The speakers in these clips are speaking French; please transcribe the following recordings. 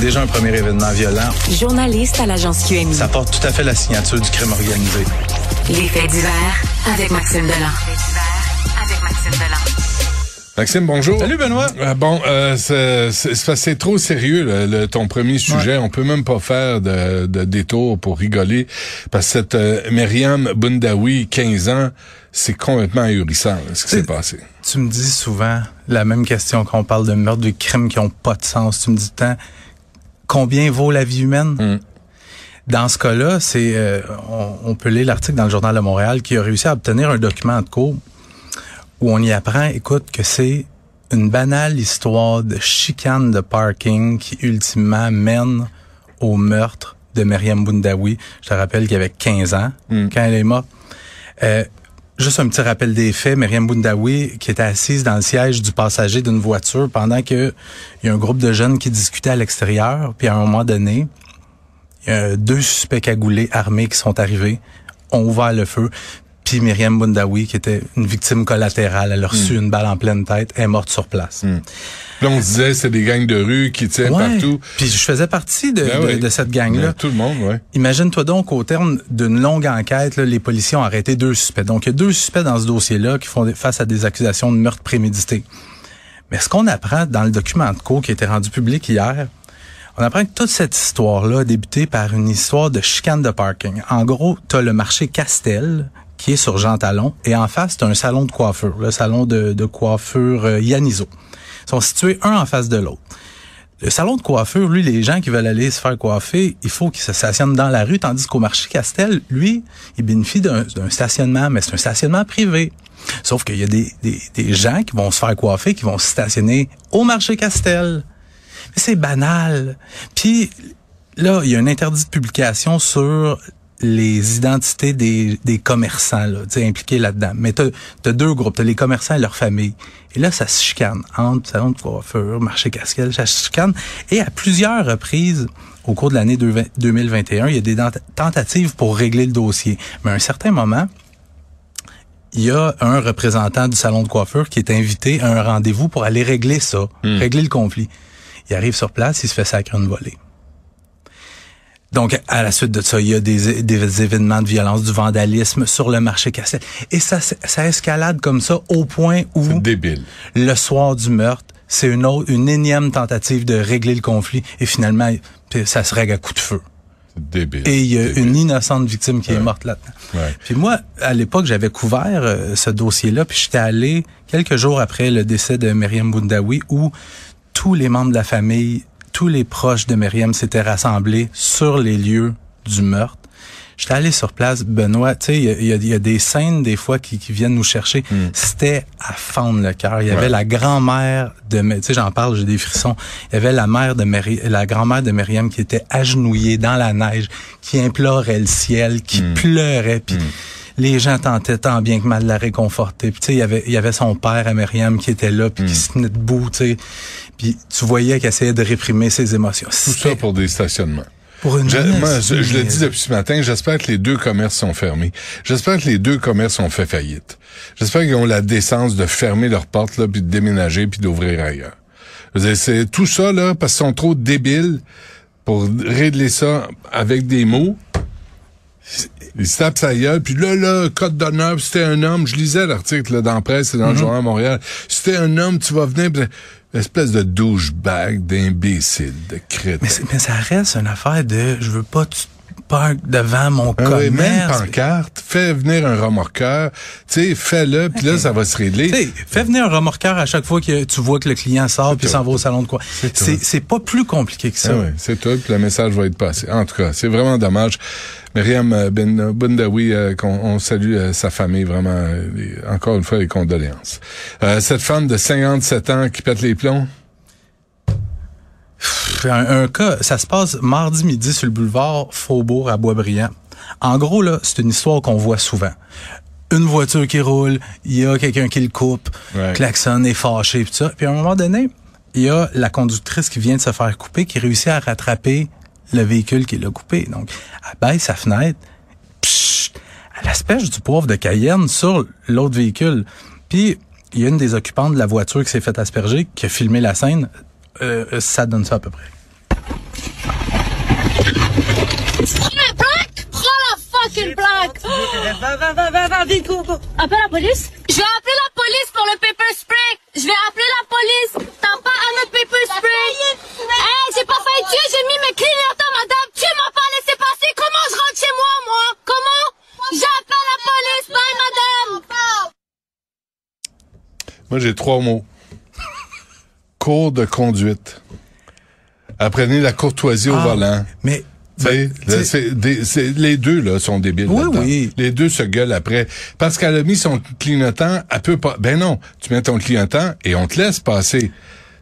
Déjà un premier événement violent. Journaliste à l'agence QMI. Ça porte tout à fait la signature du crime organisé. Les faits divers avec Maxime Delan. avec Maxime Delan. Maxime, bonjour. Salut Benoît. Euh, bon, euh, c'est- trop sérieux le, le- ton premier sujet. On peut même pas faire de, de détour pour rigoler parce que cette euh, Myriam Bundawi, 15 ans, c'est complètement ahurissant là, ce qui s'est passé. Tu me dis souvent la même question quand on parle de meurtres, de crimes qui ont pas de sens. Tu me dis tant combien vaut la vie humaine? Mm. Dans ce cas-là, c'est euh, on, on peut lire l'article dans le journal de Montréal qui a réussi à obtenir un document de cours où on y apprend, écoute, que c'est une banale histoire de chicane de parking qui ultimement mène au meurtre de Myriam Bundawi. Je te rappelle qu'elle avait 15 ans Mm. quand elle est morte. Euh, juste un petit rappel des faits. Myriam Bundawi, qui était assise dans le siège du passager d'une voiture pendant que il y a un groupe de jeunes qui discutaient à l'extérieur. Puis à un moment donné, il y a deux suspects cagoulés armés qui sont arrivés, ont ouvert le feu. Puis Myriam Bundawi, qui était une victime collatérale, elle a reçu une balle en pleine tête, est morte sur place. Là, on disait c'est des gangs de rue qui tiennent Ouais. partout. Puis je faisais partie de, Ben de- oui. de cette gang-là. Ben, tout le monde, ouais. Imagine-toi donc au terme d'une longue enquête, là, les policiers ont arrêté deux suspects. Donc, il y a deux suspects dans ce dossier-là qui font face à des accusations de meurtre prémédité. Mais ce qu'on apprend dans le document de cours qui a été rendu public hier, on apprend que toute cette histoire-là a débuté par une histoire de chicane de parking. En gros, tu as le marché Castel qui est sur Jean Talon et en face, tu un salon de coiffure, le salon de, de coiffure euh, Yanizo. Ils sont situés un en face de l'autre. Le salon de coiffure, lui, les gens qui veulent aller se faire coiffer, il faut qu'ils se stationnent dans la rue, tandis qu'au marché Castel, lui, il bénéficie d'un d'un stationnement, mais c'est un stationnement privé. Sauf qu'il y a des, des, des gens qui vont se faire coiffer, qui vont se stationner au marché Castel. Mais c'est banal. Puis là, il y a un interdit de publication sur les identités des, des commerçants là, tu impliqués là-dedans. Mais t'as as deux groupes, t'as les commerçants et leurs familles. Et là, ça se chicane entre salon de coiffure, marché casquel, ça se chicane. Et à plusieurs reprises, au cours de l'année deux- 2021, il y a des tentatives pour régler le dossier. Mais à un certain moment, il y a un représentant du salon de coiffure qui est invité à un rendez-vous pour aller régler ça, régler le conflit. Il arrive sur place, il se fait sacrer une volée. Donc, à la suite de ça, il y a des, des événements de violence, du vandalisme sur le marché Castel. Et ça, ça escalade comme ça au point où C'est débile. le soir du meurtre, c'est une autre, une énième tentative de régler le conflit et finalement, ça se règle à coup de feu. Débile. Et il y a Débile. une innocente victime qui est morte là-dedans. Ouais. Puis moi, à l'époque, j'avais couvert euh, ce dossier-là, puis j'étais allé quelques jours après le décès de Myriam Bundawi, où tous les membres de la famille, tous les proches de Myriam s'étaient rassemblés sur les lieux du meurtre. J'étais allé sur place, Benoît, tu sais, il y a- y, y des scènes des fois qui, qui viennent nous chercher. C'était à fendre le cœur. Il y avait Ouais. la grand-mère de, tu sais, j'en parle, j'ai des frissons. Il y avait la mère de Mary, la grand-mère de Myriam qui était agenouillée dans la neige, qui implorait le ciel, qui pleurait, puis les gens tentaient tant bien que mal de la réconforter. Puis tu sais, il y avait, il y avait son père à Myriam qui était là, puis qui se tenait debout, tu sais. Puis tu voyais qu'elle essayait de réprimer ses émotions. Tout ça pour des stationnements. pour une Je, moi, je, je le dis depuis ce matin, j'espère que les deux commerces sont fermés. J'espère que les deux commerces ont fait faillite. J'espère qu'ils ont la décence de fermer leurs portes, là, puis de déménager, puis d'ouvrir ailleurs. C'est tout ça, là, parce qu'ils sont trop débiles pour régler ça avec des mots. Ils se tapent sa gueule, puis là, là, code d'honneur, c'était un homme, je lisais l'article là, dans la presse et dans le journal de Montréal, si t'es un homme, tu vas venir, puis espèce de douchebag, d'imbécile, de crétin. Mais, mais ça reste une affaire de je veux pas tu- park devant mon Ah oui, même pancarte, fais venir un remorqueur, tu sais, fais-le, puis là, ça va se régler. T'sais, fais venir un remorqueur à chaque fois que tu vois que le client sort puis s'en va au salon de quoi. C'est pas plus compliqué que ça. Ah oui, c'est tout, puis le message va être passé. En tout cas, c'est vraiment dommage. Myriam euh, Ben Bundawi, euh, qu'on on salue euh, sa famille, vraiment, euh, encore une fois, les condoléances. Euh, cette femme de 57 ans qui pète les plombs, Un, un cas, ça se passe mardi midi sur le boulevard Faubourg à Boisbriand. En gros, là, c'est une histoire qu'on voit souvent. Une voiture qui roule, il y a quelqu'un qui le coupe, Ouais. klaxonne est fâché, puis ça. Puis à un moment donné, il y a la conductrice qui vient de se faire couper, qui réussit à rattraper le véhicule qui l'a coupé. Donc, elle baisse sa fenêtre, psh, elle asperge du poivre de Cayenne sur l'autre véhicule. Puis, il y a une des occupantes de la voiture qui s'est fait asperger, qui a filmé la scène. Euh, euh, ça donne ça à peu près. fucking plaque! Va, va, va, va, va, vite, go, go. Appelle la police? Je vais appeler la police pour le pepper spray! Je vais appeler la police! T'as pas à notre pepper spray! Hey, j'ai pas failli tuer, j'ai mis mes clignotants, madame! Tu m'as pas laissé passer! Comment je rentre chez moi, moi? Comment? J'appelle la police! Bye, madame! moi j'ai trois mots. Cours de conduite. Apprenez la courtoisie au Ah, volant. Mais Ben, c'est des- les deux là sont débiles. Oui, oui. Les deux se gueulent après parce qu'elle a mis son clignotant. Elle peut pas. Ben non, tu mets ton clignotant et on te laisse passer.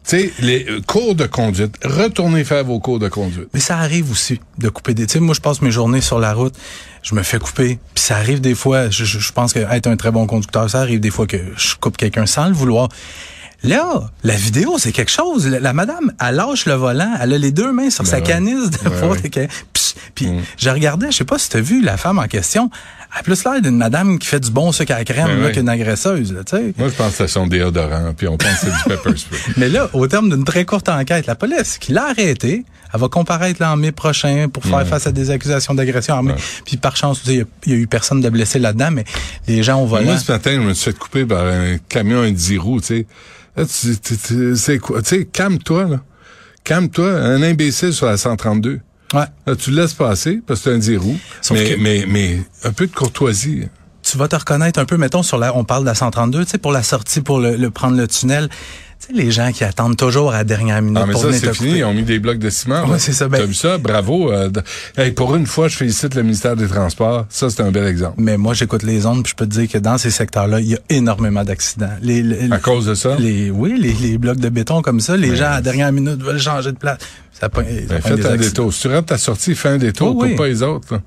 Tu sais, les euh, cours de conduite. Retournez faire vos cours de conduite. Mais ça arrive aussi de couper des. Tu moi, je passe mes journées sur la route, je me fais couper. Puis ça arrive des fois. Je, je- je pense que être un très bon conducteur, ça arrive des fois que je coupe quelqu'un sans le vouloir. Là, la vidéo, c'est quelque chose. La, la madame, elle lâche le volant, elle a les deux mains sur sa ouais. canisse de Ben ouais. que- Puis je regardais, je sais pas si t'as vu la femme en question. Elle a plus l'air d'une madame qui fait du bon sucre à la crème Ben qu'une agresseuse, là, tu sais. Moi, je pense que c'est son déodorant, puis on pense que c'est du pepper spray. Mais là, au terme d'une très courte enquête, la police qui l'a arrêté, elle va comparaître là en mai prochain pour faire face à des accusations d'agression armée. Puis par chance, tu sais, il y y, a eu personne de blessé là-dedans, mais les gens au volant. Moi, ce matin, je me suis fait couper par un camion, un 10 roues, tu sais. C'est quoi? Tu sais, calme-toi, là. Calme-toi. Un imbécile sur la 132. Ouais. Là, tu le laisses passer parce que c'est un 10 roues. Sauf Mais, que- mais, mais un peu de courtoisie. Tu vas te reconnaître un peu, mettons, sur la, on parle de la 132, tu sais, pour la sortie, pour le, le- prendre le tunnel. Tu sais, les gens qui attendent toujours à la dernière minute Ah, mais pour ça, c'est fini. Ils ont mis des blocs de ciment. Ouais, c'est ça, ben- T'as vu ça? Bravo. euh, hey, pour une fois, je félicite le ministère des Transports. Ça, c'est un bel exemple. Mais moi, j'écoute les ondes, puis je peux te dire que dans ces secteurs-là, il y a énormément d'accidents. Les, les- À cause de ça? les, oui, les, les blocs de béton comme ça, les gens à la dernière minute veulent changer de place. Ça ça Ben, faites un accidents. détour. Si tu rates ta sortie, fais un détour. Oh, oui. pas les autres. là.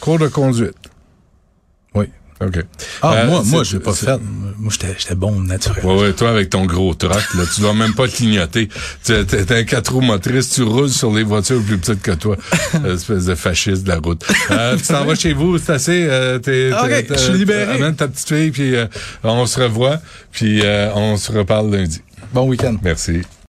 Cours de conduite. OK. Ah, Euh, moi, moi, je l'ai pas fait. Moi, j'étais, j'étais bon naturel. Ouais, ouais, toi, avec ton gros truck, là, tu dois même pas clignoter. Tu es un quatre roues motrices, tu roules sur les voitures plus petites que toi. Espèce de fasciste de la route. Euh, tu t'en vas chez vous, c'est assez. Euh, t'es- Ok, t'es- je suis libéré. Amène ta petite fille, puis euh, on se revoit, puis euh, on se reparle lundi. Bon week-end. Merci.